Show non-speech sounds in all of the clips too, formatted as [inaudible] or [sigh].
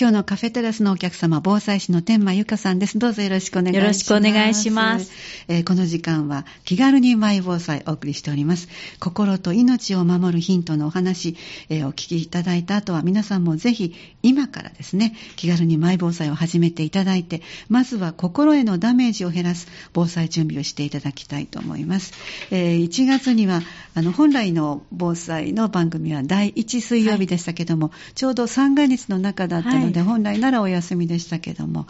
今日のカフェテラスのお客様、防災士の天満由香さんです。どうぞよろしくお願いします。よろしくお願いします。えー、この時間は気軽にマイ防災お送りしております。心と命を守るヒントのお話、えー、お聞きいただいた後は皆さんもぜひ今からですね、気軽にマイ防災を始めていただいて、まずは心へのダメージを減らす防災準備をしていただきたいと思います。えー、1月には、あの、本来の防災の番組は第1水曜日でしたけども、はい、ちょうど三が日の中だったので、ので、本来ならお休みでしたけども、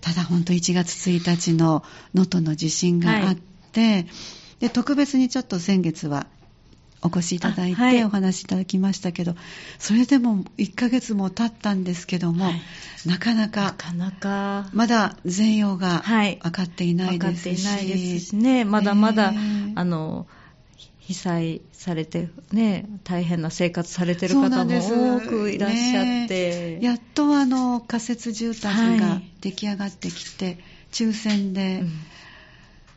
ただ本当1月1日の能登の地震があって、はい、で特別にちょっと先月はお越しいただいてお話しいただきましたけど、はい、それでも1ヶ月も経ったんですけども、はい、なかなか、なかなか、まだ全容が分かっていないですし、はい、分かっていないですしね、まだまだ、え。ー、あの、被災されて、ね、大変な生活されてる方も多くいらっしゃって、ね、やっとあの仮設住宅が出来上がってきて、はい、抽選で、うん。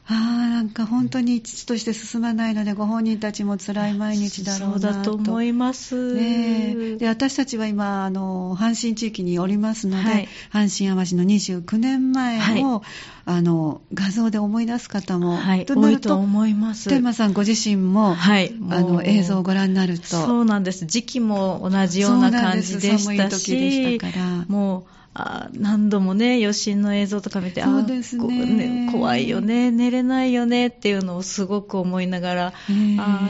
ああ、なんか本当に父として進まないので、ご本人たちも辛い毎日だろうなと。そうだと思います。ね、で私たちは今、あの、阪神地域におりますので、はい、阪神淡路の29年前を、はい、あの、画像で思い出す方も、はい、と多いと思います。天馬さんご自身も、はい、あの、映像をご覧になると。そうなんです。時期も同じような感じでしたし。もう、あ何度もね、余震の映像とか見て、そうですねね怖いよね、寝れないよねっていうのをすごく思いながら、あ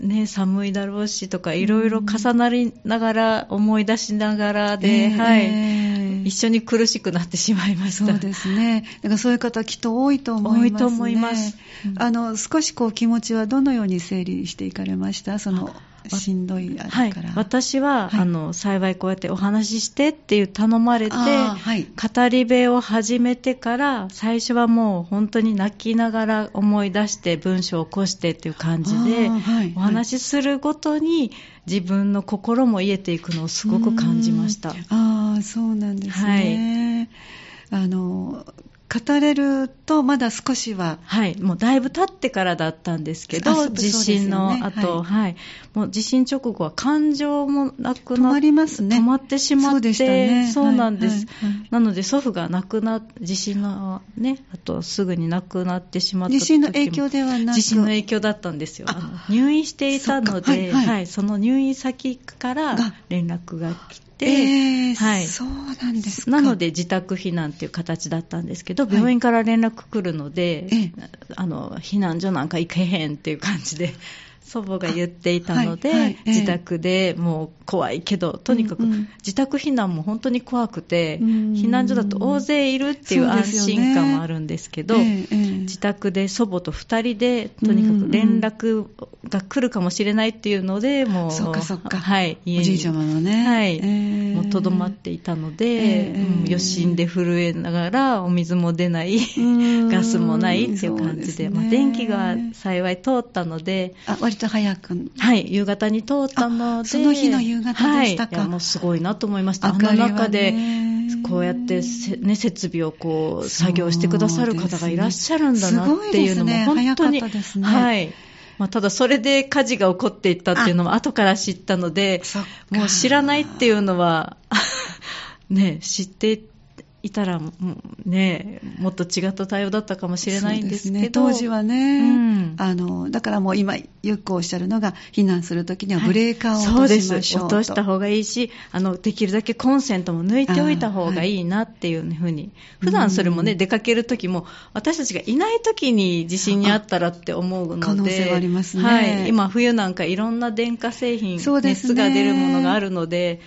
ね、寒いだろうしとか、いろいろ重なりながら、思い出しながらで、はい、一緒に苦しくなってしまいました。そうですね。だからそういう方きっと多いと思います、ね。多いと思います。あの、少しこう気持ちはどのように整理していかれました？その、しんどいから、はい、私は、はい、あの幸いこうやってお話ししてっていう頼まれて、はい、語り部を始めてから最初はもう本当に泣きながら思い出して文章を起こしてっていう感じで、お話しするごとに自分の心も癒えていくのをすごく感じました。ああそうなんですね、あの語れると、まだ少しは。はい、もうだいぶ経ってからだったんですけど、地震の後、はい、はい、もう地震直後は感情もなくな止まりますね。止まってしまって、そうね、そうなんです、はいはいはい、なので祖父が亡くな地震のね、あとすぐに亡くなってしまった地震の影響ではなく。地震の影響だったんですよ。入院していたので、はいはい、はい、その入院先から連絡が来て、えー、はい、そうなんですか。なので自宅避難っていう形だったんですけど、病院から連絡来るので、はい、あの避難所なんか行けへんっていう感じで。祖母が言っていたので、はいはい、自宅でもう怖いけど、とにかく自宅避難も本当に怖くて、うん。うん、避難所だと大勢いるっていう安心感はあるんですけど、ね。えー、自宅で祖母と2人で、とにかく連絡が来るかもしれないっていうので、もう、そっかそっか、はい、家に、おじいちゃまのね、はい、えー、もうとどまっていたので、えー、余震で震えながら、お水も出ない、ガスもないっていう感じで、でね、まあ、電気が幸い通ったので、あ割と早く。はい、夕方に通ったので。その日の夕方でしたか。はい、もうすごいなと思いました。あの中で、こうやってね、設備をこう、作業してくださる方がいらっしゃるんだなっていうのも、本当に、ね、はい。まあ、ただそれで火事が起こっていったっていうのも後から知ったので、もう知らないっていうのは [laughs] ね、知っていたら、ね、もっと違った対応だったかもしれないんですけど、ね、当時はね、うん、あの、だからもう今、よくおっしゃるのが、避難するときにはブレーカーを落としましょう、はい、落とした方がいいしあの、できるだけコンセントも抜いておいた方がいいなっていうふうに、普段それもね、出かけるときも、私たちがいないときに地震にあったらって思うので、可能性はありますね、はい、今、冬なんかいろんな電化製品、熱が出るものがあるので、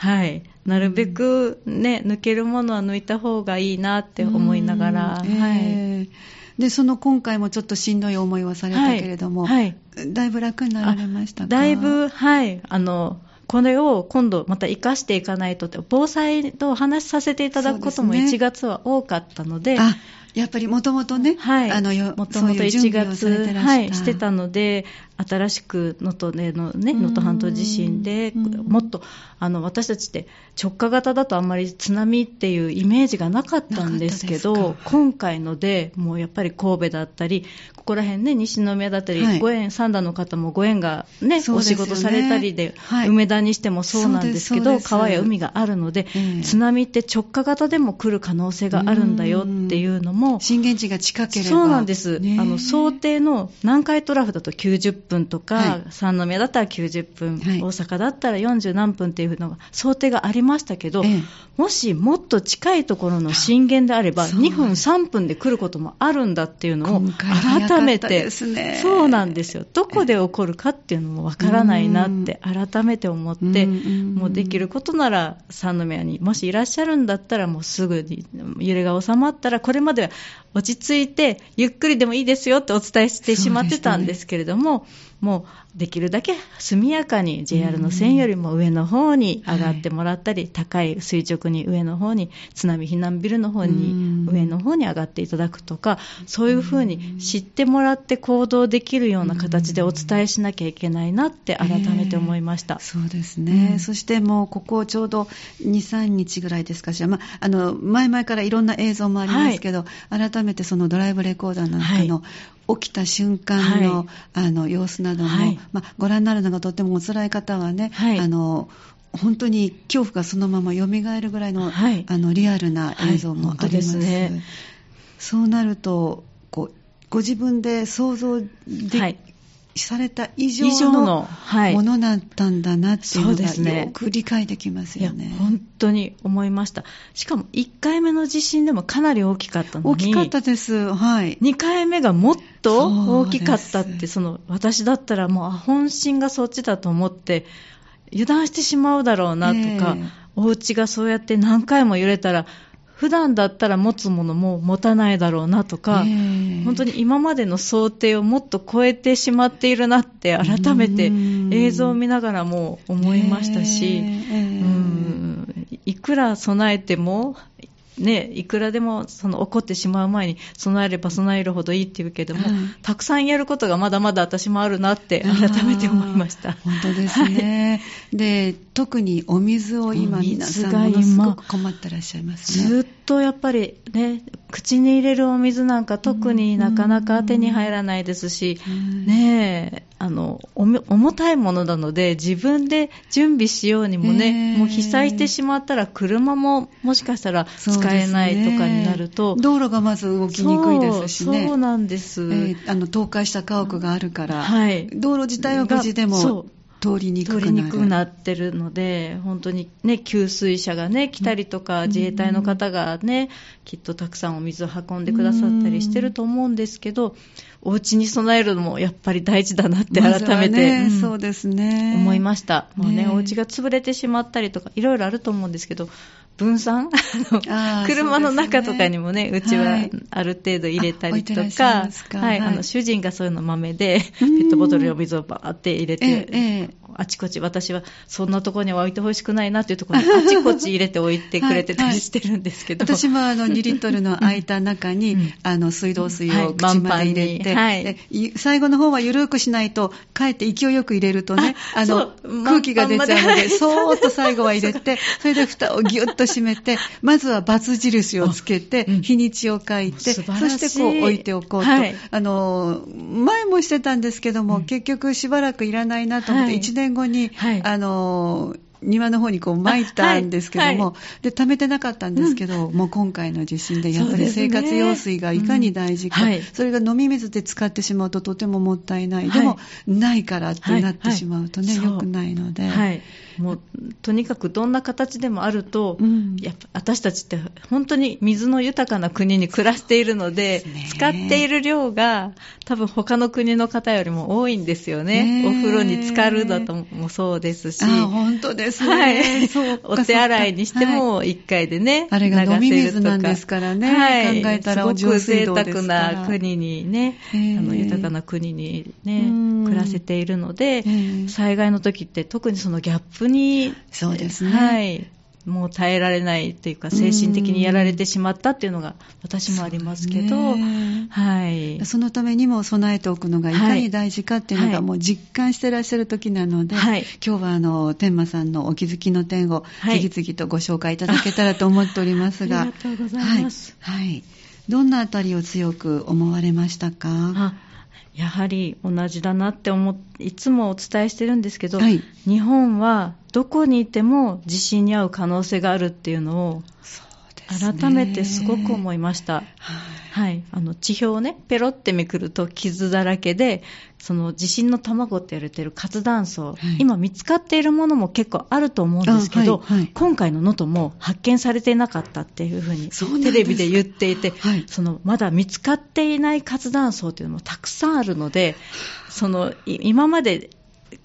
はい、なるべくね、抜けるものは抜いた方がいいなって思いながら、えー、はい。で、その今回もちょっとしんどい思いはされたけれども、はい、はい、だいぶ楽になられましたか？だいぶ、はい、あの、これを今度また生かしていかないと防災とお話しさせていただくことも1月は多かったので、でね、やっぱりもともとね、はい、あのもともと1月はい、してたので、新しく能登でのね、能登半島地震で、もっとあの私たちって直下型だとあんまり津波っていうイメージがなかったんですけど、今回ので、もうやっぱり神戸だったり、ここら辺ね、西宮だったり、はい、ご縁、三田の方もご縁がね、ね。お仕事されたりで、はい、梅田にしてもそうなんですけど、川や海があるので、えー、津波って直下型でも来る可能性があるんだよっていうのも、震源地が近ければ。そうなんです、あの想定の南海トラフだと90分とか、はい、三宮だったら90分、はい、大阪だったら40何分っていうのが想定がありましたけど、ええ、もしもっと近いところの震源であれば、2分、3分で来ることもあるんだっていうのを改めて、ね、そうなんですよ、どこで起こるかっていうのもわからないなって改めて思って、もうできることなら三宮にもしいらっしゃるんだったら、もうすぐに揺れが収まったら、これまでは落ち着いて、ゆっくりでもいいですよってお伝えしてしまってたんですけれども、もうできるだけ速やかに JR の線よりも上の方に上がってもらったり、高い垂直に上の方に、津波避難ビルの方に、上の方に上がっていただくとか、そういうふうに知ってもらって行動できるような形でお伝えしなきゃいけないなって改めて思いました。えー、そうですね、うん、そしてもうここちょうど2、3日ぐらいですかしら、まあ、あの前々からいろんな映像もありますけど、はい、改めてそのドライブレコーダーなんかの起きた瞬間のはい、あの様子なども、はい、まあ、ご覧になるのがとってもお辛い方はね、はい、あの本当に恐怖がそのまま蘇るぐらいの,、あのリアルな映像もあります,、ね、そうなるとこうご自分で想像でされた以上のものだったんだなっていうのが、よく理解できますよね。本当に思いました。しかも1回目の地震でもかなり大きかったのに。大きかったです。はい。2回目がもっと大きかったって、その私だったらもう本心がそっちだと思って油断してしまうだろうなとか、えー、お家がそうやって何回も揺れたら普段だったら持つものも持たないだろうなとか、本当に今までの想定をもっと超えてしまっているなって改めて映像を見ながらも思いましたし、うん。いくら備えてもね、いくらでもその起こってしまう前に備えれば備えるほどいいっていうけども、たくさんやることがまだまだ私もあるなって改めて思いました。本当ですね、[laughs] はい、で特にお水を今皆さんものすごく困ってらっしゃいますね。ずっとやっぱりね口に入れるお水なんか特になかなか手に入らないですし、ねあの重たいものなので自分で準備しようにもね、もう被災してしまったら車ももしかしたら使えないとかになると、ね、道路がまず動きにくいですしね。そうなんです、えー、あの倒壊した家屋があるから、はい、道路自体は無事でも通りにくくなってるので、本当にね、給水車がね、来たりとか、自衛隊の方がね、きっとたくさんお水を運んでくださったりしてると思うんですけど、お家に備えるのもやっぱり大事だなって改めて、ねうん、そうですね。思いました。もうね、お家が潰れてしまったりとか、いろいろあると思うんですけど、分散？[laughs] 車の中とかにもね、うちはある程度入れたりとか、はい、あの主人がそういうの豆で、ペットボトルにお水をバーって入れて、あちこち、私はそんなところには置いてほしくないなっていうところに、あちこち入れて置いてくれてたりしてるんですけど、私もあの2リットルの空いた中に、うん、あの水道水を口まで入れて、はい、最後の方は緩くしないと、かえって勢いよく入れるとね、あの空気が出ちゃうので、そーっと最後は入れて、それで蓋をぎゅっと閉めて、まずは×印をつけて、日にちを書いて、そしてこう置いておこうと、はい、あの前もしてたんですけども、うん、結局しばらくいらないなと思って、1年後に、はい、あの庭の方にこう撒いたんですけども、はい、で、溜めてなかったんですけど、うん、もう今回の地震でやっぱり生活用水がいかに大事か、そ、ねうん。はい、それが飲み水で使ってしまうととてももったいない。でも、ないからってなってしまうとね、良くないので。もうとにかくどんな形でもあると、うん、やっぱ私たちって本当に水の豊かな国に暮らしているので、使っている量が多分他の国の方よりも多いんですよね。ねお風呂に浸かるだともそうですし。あ、本当ですね。はい。お手洗いにしても1回でね、はい、あれが飲み水なんですからね。はい。考えたらおすごく贅沢な国にね、あの豊かな国にね、暮らせているので、災害の時って特にそのギャップにそうですね、はい、もう耐えられないというか、精神的にやられてしまったっていうのが私もありますけど、はい。そのためにも備えておくのがいかに大事かっていうのがもう実感してらっしゃる時なので、はい、今日はあの、天馬さんのお気づきの点を次々とご紹介いただけたらと思っておりますが、ありがとうございます。はい。はい、どんなあたりを強く思われましたか？やはり同じだなって思いつもお伝えしてるんですけど、はい、日本はどこにいても地震に遭う可能性があるっていうのを改めてすごく思いました。はい、はい、あの地表をね、ペロってめくると傷だらけで、その地震の卵って言われてる活断層、はい、今見つかっているものも結構あると思うんですけど、はいはい、今回の能登も発見されていなかったっていうふうにテレビで言っていて、そのまだ見つかっていない活断層っていうのもたくさんあるので、その今まで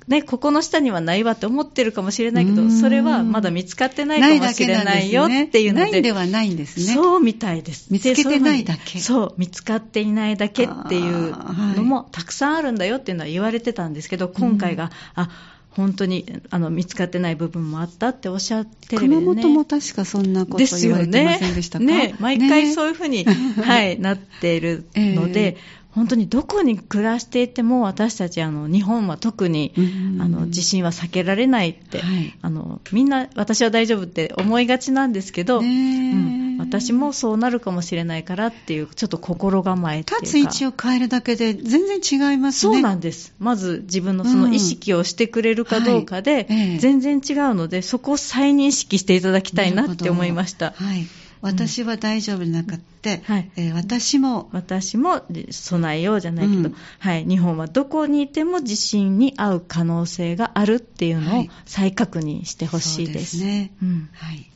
ね、ここの下にはないわって思ってるかもしれないけど、それはまだ見つかってないかもしれないよっていうので。ないではないんですね。そうみたいです。見つけてないだけ。そう、見つかっていないだけっていうのもたくさんあるんだよっていうのは言われてたんですけど、今回が、あ、本当にあの見つかってない部分もあったっておっしゃってる、ね、熊本も確かそんなこと言われてませんでしたか？ね。ね。毎回そういうふうに、ね、はい、[laughs] なっているので、えー本当にどこに暮らしていても私たちあの日本は特に、あの地震は避けられないって、はい、あのみんな私は大丈夫って思いがちなんですけど、うん、私もそうなるかもしれないからっていうちょっと心構えっていうか。立つ位置を変えるだけで全然違いますね。そうなんです。まず自分のその意識をしてくれるかどうかで、全然違うのでそこを再認識していただきたいなって思いました。はい私は大丈夫じゃなくて、うんはい。えー、私も。私も備えようじゃないけど、うん、はい、日本はどこにいても地震に遭う可能性があるっていうのを再確認してほしいです。はい、ね、うん、はい、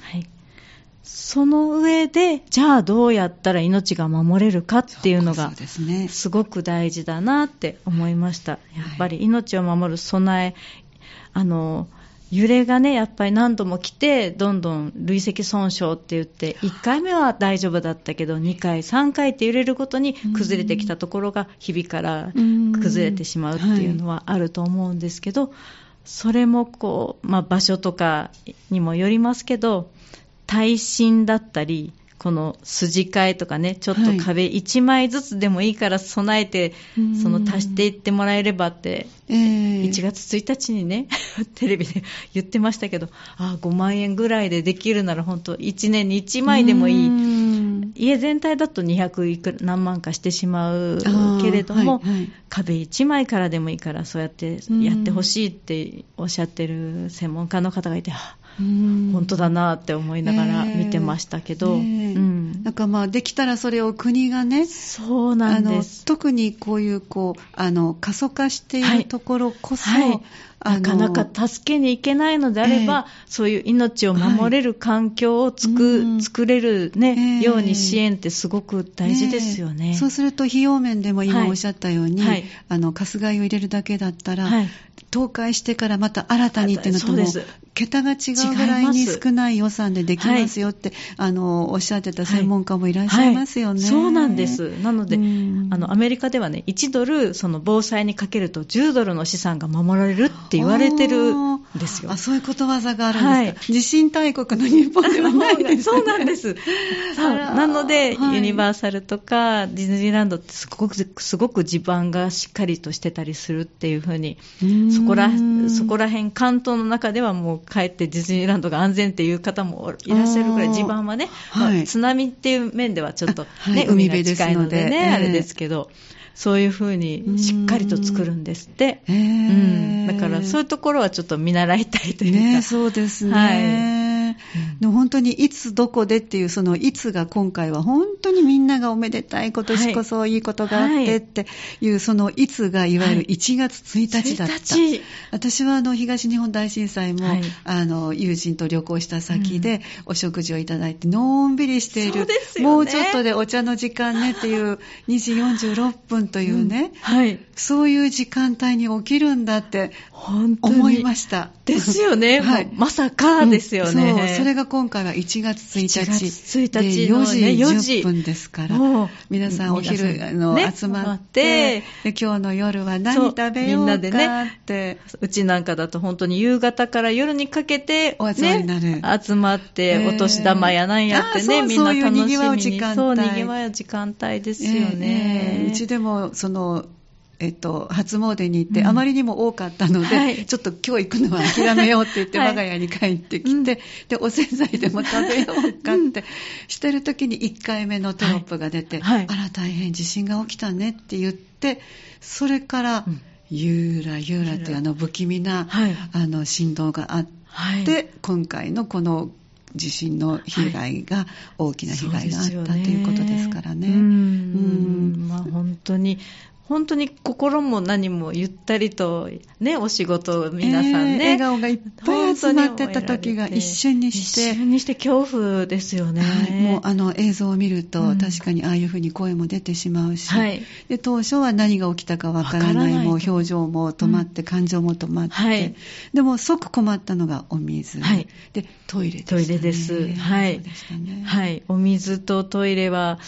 はい。その上で、じゃあどうやったら命が守れるかっていうのが、すごく大事だなって思いました。やっぱり命を守る備え、あの、揺れがね、やっぱり何度も来て、どんどん累積損傷って言って、1回目は大丈夫だったけど、2回、3回って揺れるごとに崩れてきたところが、日々から崩れてしまうっていうのはあると思うんですけど、それもこう、まあ、場所とかにもよりますけど、耐震だったり、この筋替えとかね、ちょっと壁1枚ずつでもいいから備えて、はい、その足していってもらえればって、えー、1月1日にね、[laughs] テレビで言ってましたけど、あ5万円ぐらいでできるなら本当、1年に1枚でもいい。家全体だと200いく何万かしてしまうけれども、はいはい、壁1枚からでもいいからそうやってやってほしいっておっしゃってる専門家の方がいて、本当だなって思いながら見てましたけど、うん、なんかまあできたらそれを国がねそうなんです。特にこういうこうあの過疎化しているところこそ、はい。はいなかなか助けに行けないのであれば、えー、そういう命を守れる環境をつく、はい、作れるね、えー、ように支援ってすごく大事ですよね。ねそうすると費用面でも今おっしゃったように、はい、あの、ガス害を入れるだけだったら、はい、倒壊してからまた新たにっていうのとも、桁が違うぐらいに少ない予算でできますよって、あの、おっしゃってた専門家もいらっしゃいますよね。そうなんです。なので、あの、アメリカではね、1ドル、その防災にかけると10ドルの資産が守られるって言われてるんですよ。あ、そういうことわざがあるんですか？はい、地震大国の日本ではないです、ね、そうなんです。なので、はい、ユニバーサルとかディズニーランドってすごく、すごく地盤がしっかりとしてたりするっていうふうに、そこら、そこら辺、関東の中ではもう帰ってディズニーランドが安全っていう方もいらっしゃるぐらい、地盤はね、はい。まあ、津波っていう面ではちょっとね、はい、海が近いのでね、あれですけど、そういうふうにしっかりと作るんですって。うん、だからそういうところはちょっと見習いたいというか。ね、そうですね。はい本当にいつどこでっていうそのいつが今回は本当にみんながおめでたい今年こそいいことがあってっていうそのいつがいわゆる1月1日だった。私はあの東日本大震災も、あの友人と旅行した先でお食事をいただいてのんびりしている、もうちょっとでお茶の時間ねっていう2時46分というね、はい、そういう時間帯に起きるん。だって思いました。ですよね。はい、まさかですよね、うん、そそれが今回は1月1日。1月1日でのね4時10分ですから皆さんお昼のね集まって、で今日の夜は何食べようみんなでかねって。うちなんかだと本当に夕方から夜にかけて、お集まりになるね、集まって、えーお年玉やなんやってね、みんな楽しみに。そういう賑わう時間帯そう、賑わう時間帯ですよね。ええうちでもそのえっと、初詣に行って、うん。あまりにも多かったので、はい。ちょっと今日行くのは諦めようって言って、はい。我が家に帰ってきて、うん。で、お洗剤でも食べようかって、[laughs] してる時に1回目のテロップが出て、はい。はいあら大変地震が起きたねって言って、それから、うん。ゆーらゆーらっていうあの不気味な、はい。あの振動があって、はい。今回のこの地震の被害が、大きな被害があったそうですよということですからね。ううん。ん。まあ本当に、本当に心も何もゆったりと、ね、お仕事を皆さんね。えー笑顔がいっぱい集まってた時が一瞬にして一瞬にして恐怖ですよね。はい、もうあの映像を見ると、うん。確かにああいうふうに声も出てしまうし、はい。で当初は何が起きたかわからないもう表情も止まって、感情も止まって、はい。でも即困ったのがお水、はい。でトイレでした、ね、トイレです。はい。ね。はい。お水とトイレは、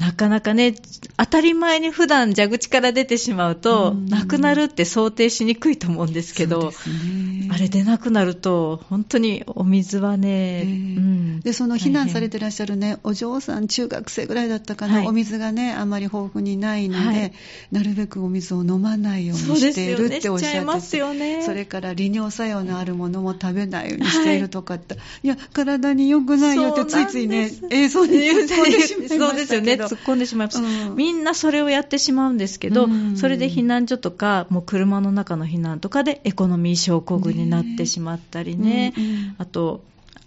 なかなかね、当たり前に普段蛇口から出てしまうと、うん。なくなるって想定しにくいと思うんですけど、ね。あれでなくなると、本当にお水はね、えーうん。でその避難されてらっしゃるね、お嬢さん、中学生ぐらいだったかな、はい。お水がね、あんまり豊富にないので、はい。なるべくお水を飲まないようにしているっておっしゃってて、すよね。それから利尿作用のあるものも食べないようにしているとかって、い、や、体に良くないよって、ついついね映像に突っ込んでしまいましたけど。そうですよね、突っ込んでしまいます、うん。みんなそれをやってしまうんですけど、うん。それで避難所とか、もう車の中の避難とかでエコノミー症候群になってしまったりね、うんうん。あと、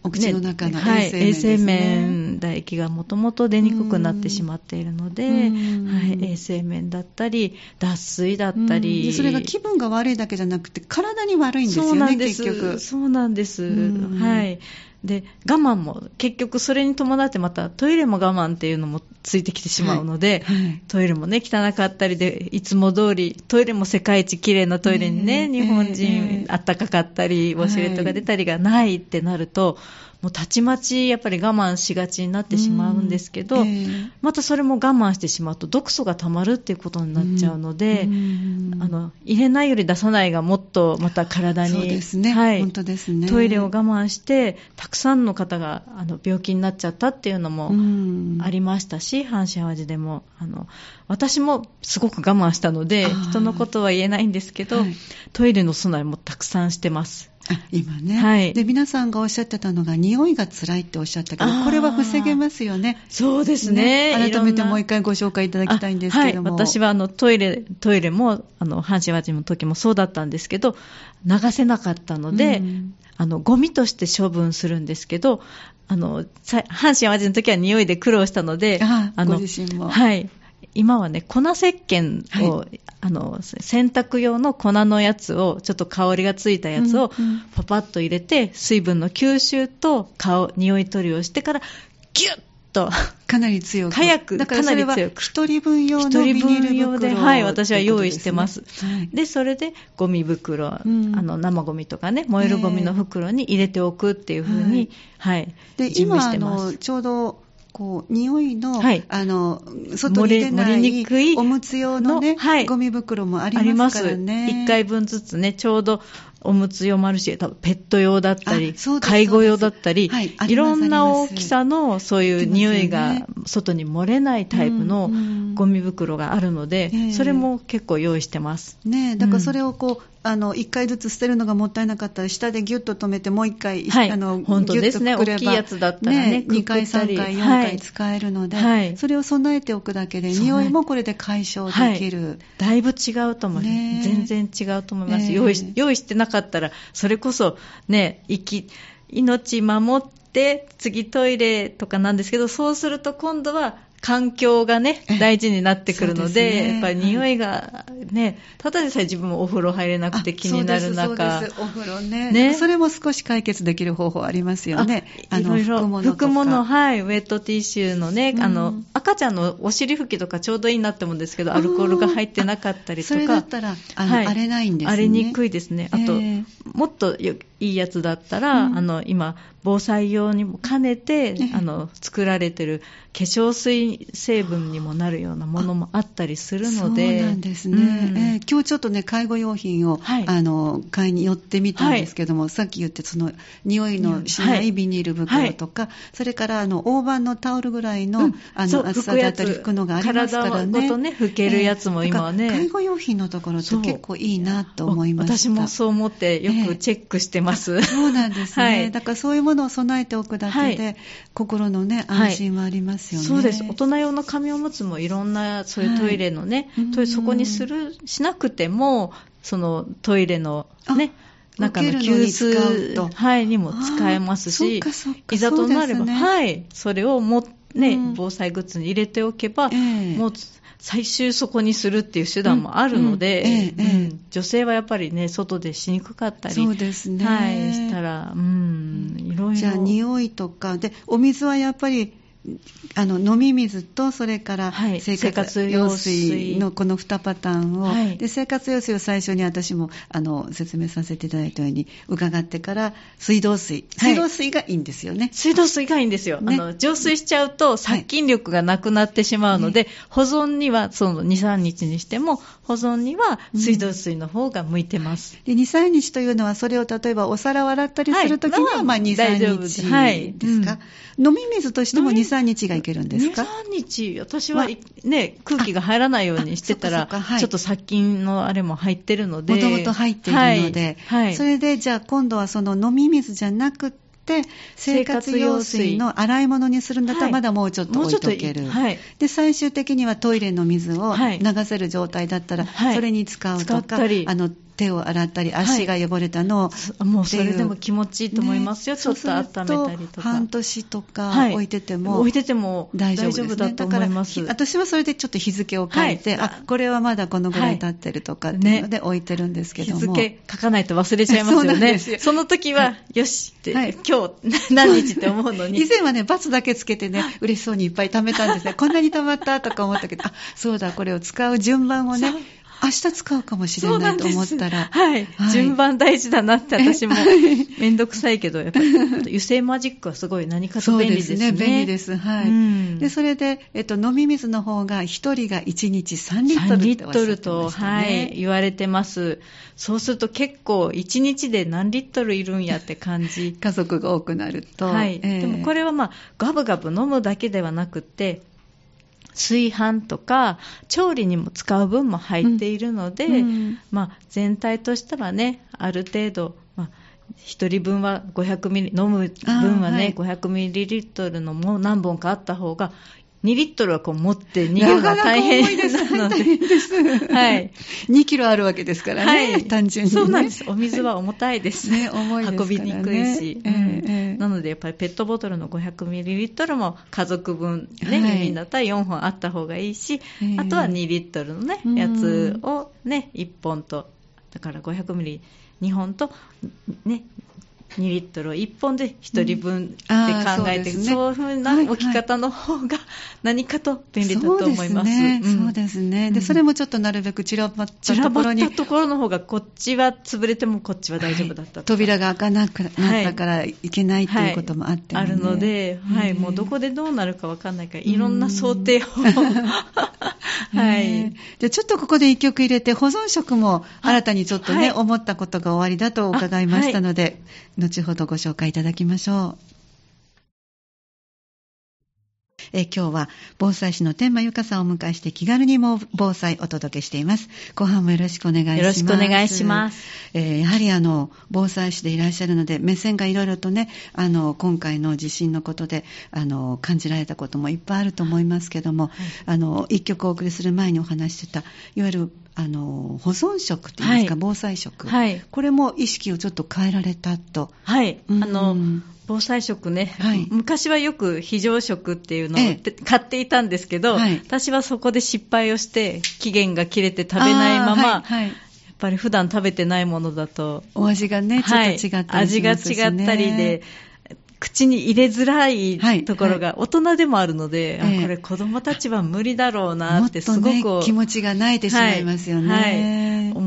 お口の中のはい衛生面ですね。衛生面、唾液がもともと出にくくなってしまっているので、うん。はい、衛生面だったり、脱水だったうん。り、でそれが気分が悪いだけじゃなくて、体に悪いんですそうよね、なんです。結局。そうなんです、うん。はい。で、我慢も、結局それに伴ってまたトイレも我慢っていうのもついてきてしまうので、はいはい。トイレもね、汚かったりで、いつも通り、トイレも世界一綺麗なトイレにね、ねえ日本ええ人、あったかかったり、ウォシュレットが出たりがないってなると、もうたちまちやっぱり我慢しがちになってしまうんですけど、うん。ええまたそれも我慢してしまうと毒素が溜まるっていうことになっちゃうので、うん。あの入れないより出さないがもっとまた体に、はい、本当ですね。トイレを我慢して、たくさんの方があの病気になっちゃったっていうのもうん。ありましたし、阪神・淡路でもあの、私もすごく我慢したので人のことは言えないんですけど、はい。トイレの備えもたくさんしてます。あ今ね、はいで、皆さんがおっしゃってたのが、匂いが辛いっておっしゃったけどこれは防げますよね。そうですね。改めてもう一回ご紹介いただきたいんですけれども。あはい、私はあのトイレ、トイレも、あの、阪神・淡路の時もそうだったんですけど、流せなかったので、うんあの、ゴミとして処分するんですけど、あの、さ阪神・淡路の時は匂いで苦労したので、あの、ご自身もはい。今はね、粉石鹸を、はあの、洗濯用の粉のやつを、ちょっと香りがついたやつをパパッと入れて、水分の吸収と香、匂い取りをしてから、ギュッと、かなり強く。早くだかなり強く。一人分用のビニ一人分ール袋用で、はい、私は用意してます。ですねはい。で、それでゴミ袋、うん。あの生ゴミとかね、燃えるゴミの袋に入れておくっていうふうに、はい、で準備今あしてます。の、ちょうどこう匂いの,、はい。あの外に出ないくいおむつ用の,、ねのはい。ゴミ袋もあありますす。からね。1回分ずつね、ちょうどおむつ用もあるし、多分ペット用だったり介護用だったり、はいいろんな大きさのそういう匂いが外に漏れないタイプのうんうんゴミ袋があるのでええ、それも結構用意してます。ねだからそれをこう、あの1回ずつ捨てるのがもったいなかったら下でギュッと止めてもう1回、はい。あの本当ですね。ギュッとくれば大きいやつだったらねくく2回ったり。3回4はい。回使えるので、はい。それを備えておくだけで匂いもこれで解消できる、だいぶ違うと思います。ねえ。全然違うと思います、ええ。用意し。用意してなかったら、それこそね、生き、命守って、次トイレとかなんですけど、そうすると今度は、環境がねええ、大事になってくるので、ですね。やっぱり匂いがね、ただでさえ自分もお風呂入れなくて気になるあそう中、ですそうです。お風呂ね。ね。それも少し解決できる方法ありますよね。あいろいろ。服物とか。服物、はい、ウェットティッシュのね、あのうん赤ちゃんのお尻拭きとかちょうどいいなって思うんですけど、アルコールが入ってなかったりとか、それだったらあの、はい。荒れないんですね。荒れにくいですね。あと、ええ。もっとよいいやつだったら、うん、あの今、防災用にも兼ねて、あの作られてる化粧水成分にもなるようなものもあったりするので、そうなんですね、うん、えー、今日ちょっとね、介護用品を、はい、あの買いに寄ってみたんですけども、はい、さっき言って、その匂いのしないビニール袋とか、はい、それからあの大判のタオルぐらいの,、あの厚さだったり拭くのがありますからね。体ごとね、拭けるやつも今はね、えー、介護用品のところって結構いいなと思いました。私もそう思ってよくチェックしてます。えー、そうなんですね、だからそういうものを備えておくだけで、心のね、安心はありますよね。そうです。大人用の紙おむつもいろんな、そういうトイレのね、トイレそこにする、しなくても、そのトイレのね、中の急須はい、にも使えますし、いざとなれば、ね、はい、それをも、ね、防災グッズに入れておけば、えー、もう最終そこにするっていう手段もあるので、女性はやっぱりね、外でしにくかったり、そうですね。はい、したら、うん、いろいろ。じゃあ、匂いとか、で、お水はやっぱり、あの飲み水とそれから生活用水。のこの2パターンを、はい、で生活用水を最初に私もあの説明させていただいたように伺ってから水道水、水道水がいいんですよね、水道水がいいんですよ、ね、あの浄水しちゃうと殺菌力がなくなってしまうので、はい、保存にはその2、3日にしても保存には水道水の方が向いてます、うん、で2、3日というのはそれを例えばお皿を洗ったりするときには、まあ、2、3日ですか、うん、飲み水としても2、3日がいけるんですか ?2、3日、私は、ね、空気が入らないようにしてたら、はい、ちょっと殺菌のあれも入ってるので。もともと入っているので、はい。はい、それでじゃあ今度はその飲み水じゃなくて、生活用水の洗い物にするんだったらまだもうちょっと置いとける、はい、で最終的にはトイレの水を流せる状態だったら、それに使うとか、あの手を洗ったり、足が汚れたのを、はい、もうそれでも気持ちいいと思いますよ、ね、ちょっと温めたりとか。半年とか置いてても、はい、置いてても大丈夫、ね,、だと思います。私はそれでちょっと日付を変えて、はい、あこれはままだこのぐらい経ってるとかっていうので置いてるんですけども、ね、日付書かないと忘れちゃいますよね。[laughs] そその時は、よしって、今日何日って思うのに。以前はね、バツだけつけてね、嬉しそうにいっぱい貯めたんですね。こんなに貯まったとか思ったけど、あ、そうだ、これを使う順番をね、明日使うかもしれないと思ったら。はい、はい、順番大事だなって私も、めんどくさいけど、やっぱり、油性マジックはすごい何かと便利ですね。そうですね、便利です。はい。うん、で、それで、えっと、飲み水の方が、1人が1日3リットルって、ね、リットルと、はい、言われてます。そうすると結構、1日で何リットルいるんやって感じ。家族が多くなると。はい。えー、でもこれはまあ、ガブガブ飲むだけではなくて、炊飯とか調理にも使う分も入っているので、うん、まあ、全体としたらねある程度、まあ、1人分は500ミリ飲む分はね、はい、500ミリリットルのもう何本かあった方が2リットルはこう持って逃げるのが大変なので。はい。2キロあるわけですからね。はい。単純に、ね、そうなんです。お水は重たいです。ね、重いです、ね、運びにくいし。えーえー、なので、やっぱりペットボトルの500ミリリットルも家族分ね、はい、みんなったら4本あった方がいいし、えー、あとは2リットルのね、やつをね、1本と、だから500ミリ2本と、ね、2リットルを1本で1人分って考えて、うん、そう、ね,、いうふうな置き方の方が何かと便利だと思います。そうですね。で、それもちょっとなるべく散らばったところに。散らばったところの方が、こっちは潰れてもこっちは大丈夫だったと、はい、扉が開かなくなったからいけないっていうこともあって、ね。はい、あるので、はい、もうどこでどうなるかわかんないから、いろんな想定を。[laughs] はい。じゃちょっとここで一曲入れて、保存食も新たにちょっとね、思ったことが終わりだと伺いましたので、後ほどご紹介いただきましょう。え今日は防災士の天満由香さんをお迎えして気軽にも防災お届けしています。後半もよろしくお願いします。よろしくお願いします。えー、やはりあの、防災士でいらっしゃるので、目線がいろいろとね、あの、今回の地震のことで、あの、感じられたこともいっぱいあると思いますけども、はい、あの、一曲お送りする前にお話ししてた、いわゆるあの保存食といいますか、はい、防災食、はい、これも意識をちょっと変えられたと。はい、うん、あの防災食ね、はい、昔はよく非常食っていうのを、買っていたんですけど、はい、私はそこで失敗をして期限が切れて食べないまま、はい、やっぱり普段食べてないものだとお味がねちょっと違ったりね、味が違ったりで口に入れづらいところが大人でもあるので、これ子供たちは無理だろうなってすごく、ね、気持ちが泣いてしまいますよね、はい、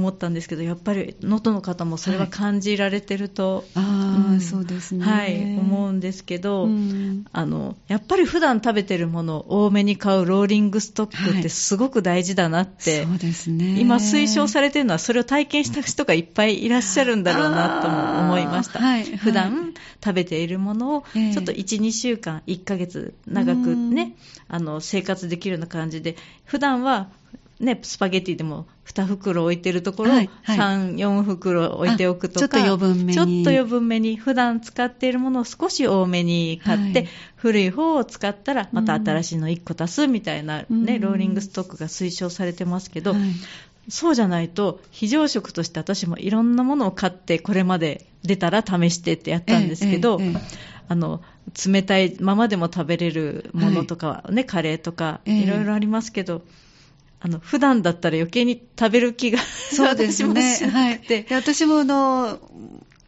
思ったんですけど、やっぱり能登の方もそれは感じられてると、はい、あうん、そうですね、はい、思うんですけど、うん、あのやっぱり普段食べてるものを多めに買うローリングストックってすごく大事だなって、そうですね、今推奨されてるのはそれを体験した人がいっぱいいらっしゃるんだろうなとも思いました。はい、普段食べているものをちょっと1、2週間、1ヶ月長くね、あの生活できるような感じで、普段はね、スパゲティでも2袋置いてるところ、はいはい、3、4袋置いておくとか、ちょっと余分めに。ちょっと余分めに、普段使っているものを少し多めに買って、はい、古い方を使ったら、また新しいの1個足すみたいなね、うん、ローリングストックが推奨されてますけど、はい、そうじゃないと、非常食として私もいろんなものを買って、これまで出たら試してってやったんですけど、えええ、あの、冷たいままでも食べれるものとかね、カレーとか、いろいろありますけど、あの普段だったら余計に食べる気がそうですね。[laughs] はい。で私もあの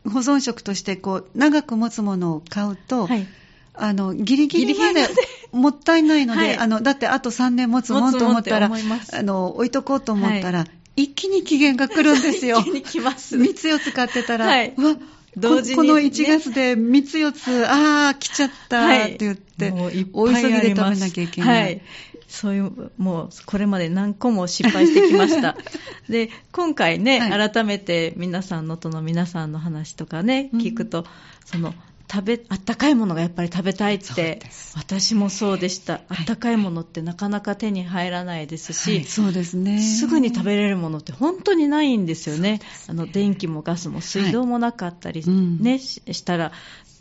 保存食としてこう長く持つものを買うと、はい、あのギリギリまでもったいないので、はい、あのだってあと3年持つもんと思ったらあの置いとこうと思ったら、はい、一気に期限が来るんですよ。[laughs] 一気に来ます。3つ4つ買ってたら、はい、うわ同時に、ね、この1月で3つ4つ、ああ、来ちゃったって言って、はい、お急ぎで食べなきゃいけない。はいそういう、もう、これまで何個も失敗してきました。[laughs] で、今回ね、はい、改めて皆さんのとの皆さんの話とかね、聞くと、うん、その、食べ、あったかいものがやっぱり食べたいって、私もそうでした。あったかいものってなかなか手に入らないですし、はい、そうですね。すぐに食べれるものって本当にないんですよね。ねあの、電気もガスも水道もなかったりね、はい、したら、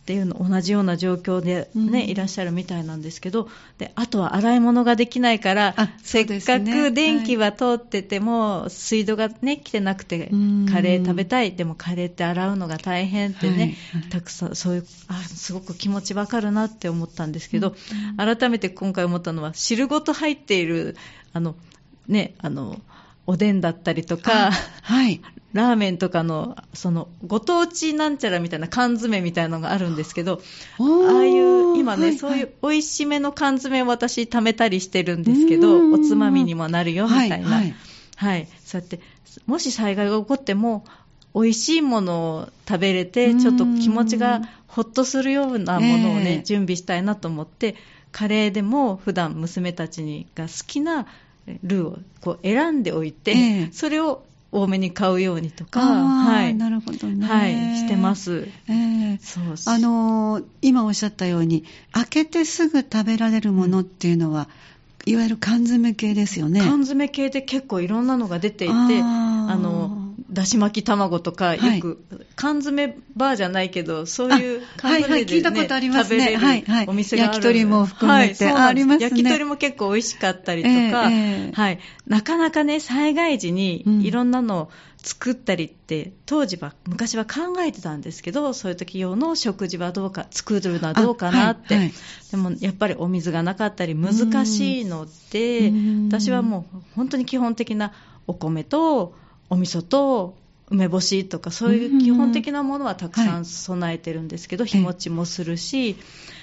っていうの同じような状況でね、うん、いらっしゃるみたいなんですけどであとは洗い物ができないから、ね、せっかく電気は通ってても、はい、水道がね来てなくてカレー食べたいでもカレーって洗うのが大変ってね、はい、たくさんそういうあすごく気持ちわかるなって思ったんですけど、うん、改めて今回思ったのは汁ごと入っているあのねあのおでんだったりとか、はい、ラーメンとかの、その、ご当地なんちゃらみたいな缶詰みたいなのがあるんですけど、ああいう、今ね、はいはい、そういう美味しめの缶詰を私貯めたりしてるんですけど、おつまみにもなるよみたいな。はい、はい。はい、そうやって、もし災害が起こっても、美味しいものを食べれて、ちょっと気持ちがほっとするようなものをね、えー、準備したいなと思って、カレーでも普段娘たちにが好きなルーをこう選んでおいて、えー、それを多めに買うようにとか、はい、なるほどね、はい、してます。えー、そうあのー、今おっしゃったように、開けてすぐ食べられるものっていうのは、いわゆる缶詰系ですよね。缶詰系で結構いろんなのが出ていて、あのだし巻き卵とか、よく、缶詰バーじゃないけど、そういう缶詰で、ね、はいはい、聞いたことありますね。はいはい、お店がある。焼き鳥も含めて、はい、ありますね。焼き鳥も結構美味しかったりとか、えー、はい、なかなかね、災害時にいろんなのを作ったりって、当時は、昔は考えてたんですけど、そういう時用の食事はどうか、作るのはどうかなって、はいはい、でもやっぱりお水がなかったり難しいので、私はもう本当に基本的なお米と、お味噌と梅干しとかそういう基本的なものはたくさん備えてるんですけど、はい、日持ちもするし、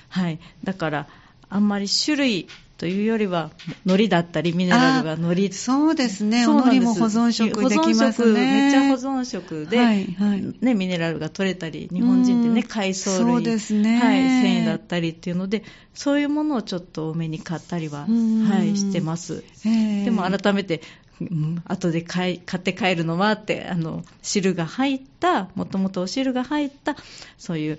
はい、だからあんまり種類というよりは海苔だったりミネラルが海苔。そうですね。お海苔も保存食できますね。めっちゃ保存食で、はいはい、ね、ミネラルが取れたり日本人ってね海藻類そうですね、はい、繊維だったりっていうのでそういうものをちょっと多めに買ったりは、はい、してます、でも改めてうん、後で買って帰るのはってあの汁が入ったもともとお汁が入ったそういう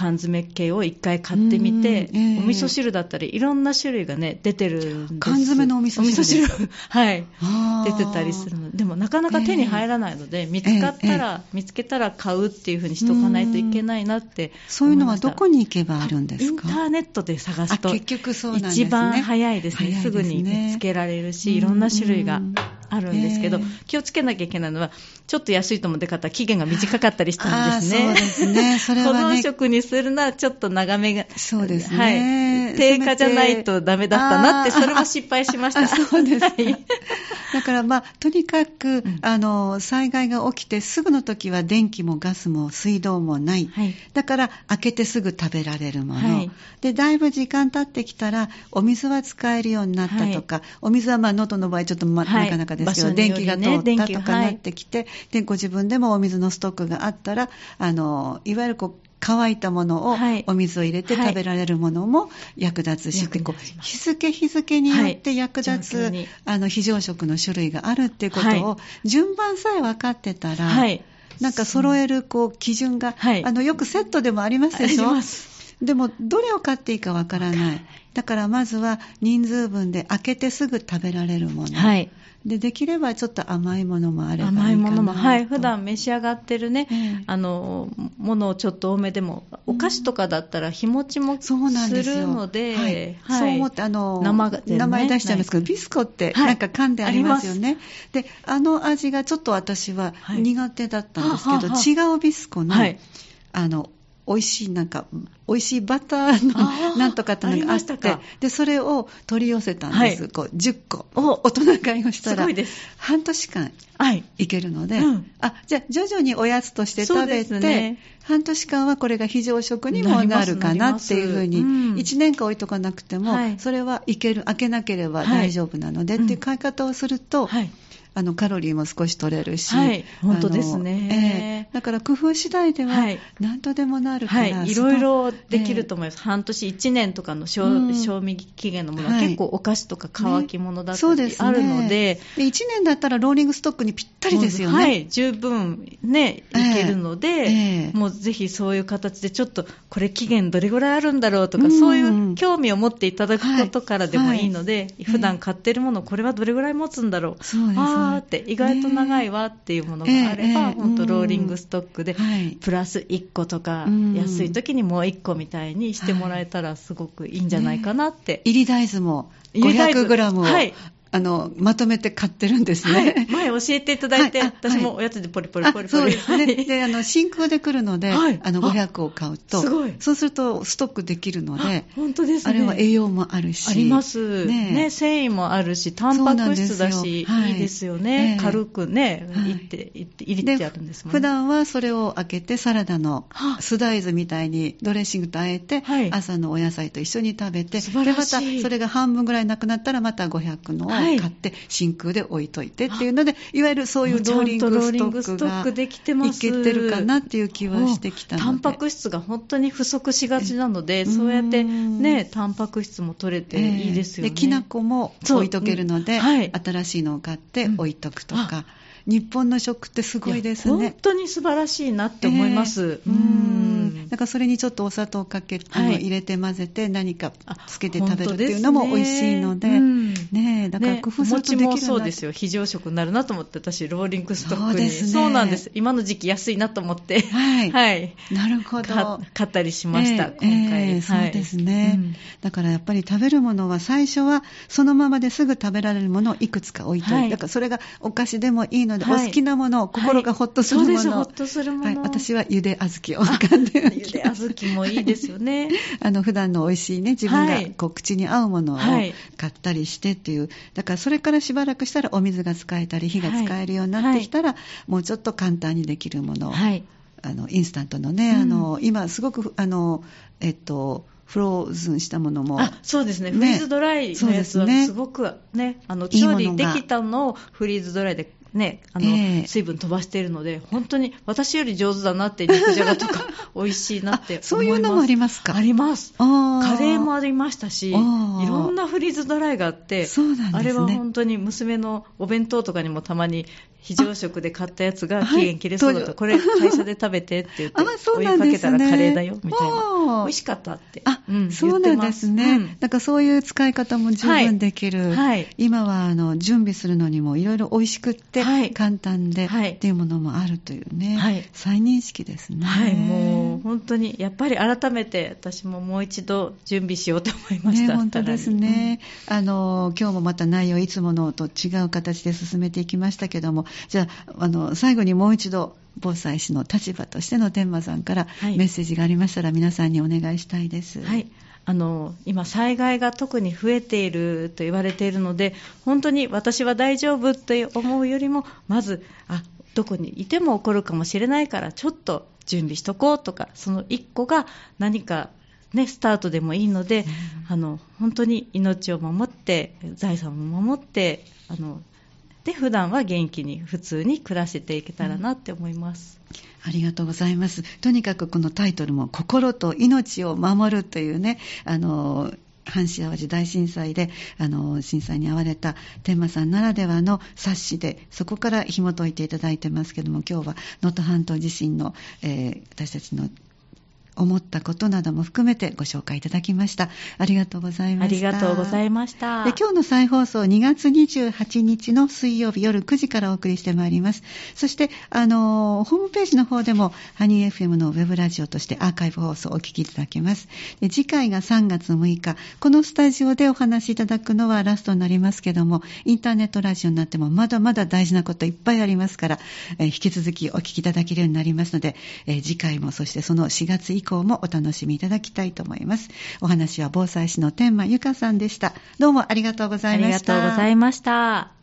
缶詰系を一回買ってみて、えー、お味噌汁だったりいろんな種類がね出てるんです缶詰のお味噌汁。[laughs] はい。出てたりするの。でもなかなか手に入らないので、えー、見つかったら、えー、見つけたら買うっていうふうにしとかないといけないなってそういうのはどこに行けばあるんですか？インターネットで探すと結局そうなんです、ね、一番早いですね、ね、すぐに見つけられるしいろんな種類があるんですけど、えー、気をつけなきゃいけないのは、ちょっと安いと思って買った期限が短かったりしたんですね。そうですね。[laughs] それは、ね、保存食にするのはちょっと長めが。そうですね。はい。定価じゃないとダメだったなって、それは失敗しました。そうです、ね。だからまあとにかく、うん、あの災害が起きてすぐの時は電気もガスも水道もない、はい、だから開けてすぐ食べられるもの、はい、でだいぶ時間経ってきたらお水は使えるようになったとか、はい、お水はまあ能登の場合ちょっと、ま、なかなかですけど、ね、電気が通ったとかなってきて、でご自分でもお水のストックがあったらあのいわゆるこう乾いたものをお水を入れて食べられるものも役立つし、こう日付日付によって役立つ、はい、あの非常食の種類があるっていうことを、順番さえ分かってたら、はい、なんか揃えるこう基準が、あのよくセットでもありますでしょ？でもどれを買っていいかわからない。だからまずは人数分で開けてすぐ食べられるもの。はい。でできればちょっと甘いものもあれば甘いものもはい普段召し上がってるね、えー、あのものをちょっと多めでも、お菓子とかだったら日持ちもするので、はい、はい、そう思ってあの生、ね、名前出しちゃいますけどビスコってなんか噛んでありますよね、であの味がちょっと私は苦手だったんですけど、ははは違うビスコの、あの美味しいなんか美味しいバターの [laughs] なんとかってのがあってでそれを取り寄せたんです、はい、こう10個。大人買いをしたら半年間い。けるので、はいうん、あじゃあ徐々におやつとして食べて、ね、半年間はこれが非常食にもなるかなっていうふうに、1年間置いとかなくても、はい、それはいける開けなければ大丈夫なので、っていう買い方をすると、はいあのカロリーも少し取れるし、はい、本当ですね、えー、だから工夫次第では何とでもなるから、はい、いろいろできると思います、えー、半年、1年とかの賞,、味期限のものは結構お菓子とか乾き物だったり、ね、あるので。で1年だったらローリングストックにぴったりですよね。はい、十分ね、いけるので、えー、もうぜひそういう形でちょっとこれ期限どれぐらいあるんだろうとか、うん、そういう興味を持っていただくことからでもいいので、はい、普段買ってるもの、これはどれぐらい持つんだろう。そうですって意外と長いわっていうものがあれば、本当ローリングストックで、プラス1個とか、安い時にもう1個みたいにしてもらえたらすごくいいんじゃないかなって。入り大豆も 500g を、はい、あの、まとめて買ってるんですね。はい、前教えていただいて、はい、私もおやつでポリポリポリポリ。そうですね。で、あの、真空で来るので、はい、あの、500を買うと、すごい。そうすると、ストックできるので、本当ですね。あれは栄養もあるし。あります。ねね繊維もあるし、タンパク質だし、いいですよね。軽くね、いって、入れてあるんですもんね。普段はそれを開けて、サラダの酢大豆みたいにドレッシングとあえて、朝のお野菜と一緒に食べて、で、また、それが半分ぐらいなくなったら、また500のを買って、真空で置いといてっていうので、いわゆるそういうローリングストックがいけてるかなっていう気はしてきたので。タンパク質が本当に不足しがちなので、そうやってね、タンパク質も取れていいですよね。で、きな粉も置いとけるので、はい、新しいのを買って置いとくとか。うん日本の食ってすごいですね。本当に素晴らしいなって思います。えー、うん。だからそれにちょっとお砂糖をかけ、あの入れて混ぜて何かつけて食べるっていうのも美味しいので、でね、だから工夫するとできるな、そうですよ。非常食になるなと思って私ローリングストックに。そうです、ね、そうなんです。今の時期安いなと思って、はい、はい、なるほど。買ったりしました、えー、今回、えー、そうですね、うん、だからやっぱり食べるものは最初はそのままですぐ食べられるものをいくつか置いといて、はい、だからそれがお菓子でもいいので、お好きなものの、心がほっとするもの、はい、そうです、ほっとするもの。はい、私はゆで小豆を浮かんでゆで小豆もいいですよね。[laughs] あの、普段の美味しいね、自分がこう口に合うものを買ったりしてっていう、だからそれからしばらくしたらお水が使えたり、火が使えるようになってきたら、もうちょっと簡単にできるもの。を、あの、インスタントのね、うん、あの、今すごく、あの、えっと、フローズンしたものも。あ、そうですね。フリーズドライのやつはすごくね、ねあの、調理できたのをフリーズドライでね、あの、えー、水分飛ばしているので、本当に私より上手だなって、肉じゃがとか [laughs] 美味しいなってそういうのもありますか？あります。カレーもありましたし、いろんなフリーズドライがあって、そうなんですね、あれは本当に娘のお弁当とかにもたまに非常食で買ったやつが期限切れそうだと、はい、これ会社で食べてって言って、[laughs] お湯かけたらカレーだよみたいな。美味しかったって。あ、うん、そうなんですね。うん、だからそういう使い方も十分できる。はいはい、今はあの準備するのにもいろいろ美味しくって、簡単で、っていうものもあるというね、はい、再認識ですね。はい、もう本当にやっぱり改めて私ももう一度準備しようと思いました。ね、本当ですね。うん、あの今日もまた内容いつものと違う形で進めていきましたけども、じゃあ、あの、最後にもう一度、防災士の立場としての天馬さんからメッセージがありましたら、皆さんにお願いしたいです。はい。あの今、災害が特に増えていると言われているので本当に私は大丈夫と思うよりもまずあどこにいても起こるかもしれないからちょっと準備しとこうとかその1個が何かね、スタートでもいいので、あの本当に命を守って、財産を守って、あので普段は元気に普通に暮らしていけたらなって思います。ありがとうございます。とにかくこのタイトルも心と命を守るというね、あの阪神・淡路大震災であの震災に遭われた天満さんならではの冊子でそこから紐解いていただいてますけども今日は能登半島地震の、えー、私たちの思ったことなども含めてご紹介いただきました。ありがとうございました。ありがとうございました。で今日の再放送2月28日の水曜日夜9時からお送りしてまいります。そして、あの、ホームページの方でも、ハニー FM のウェブラジオとしてアーカイブ放送をお聞きいただけます。で次回が3月6日、このスタジオでお話しいただくのはラストになりますけども、インターネットラジオになってもまだまだ大事なこといっぱいありますから、えー、引き続きお聞きいただけるようになりますので、えー、次回もそしてその4月以降もお楽しみいただきたいと思います。お話は防災士の天満由香さんでした。どうもありがとうございました。ありがとうございました。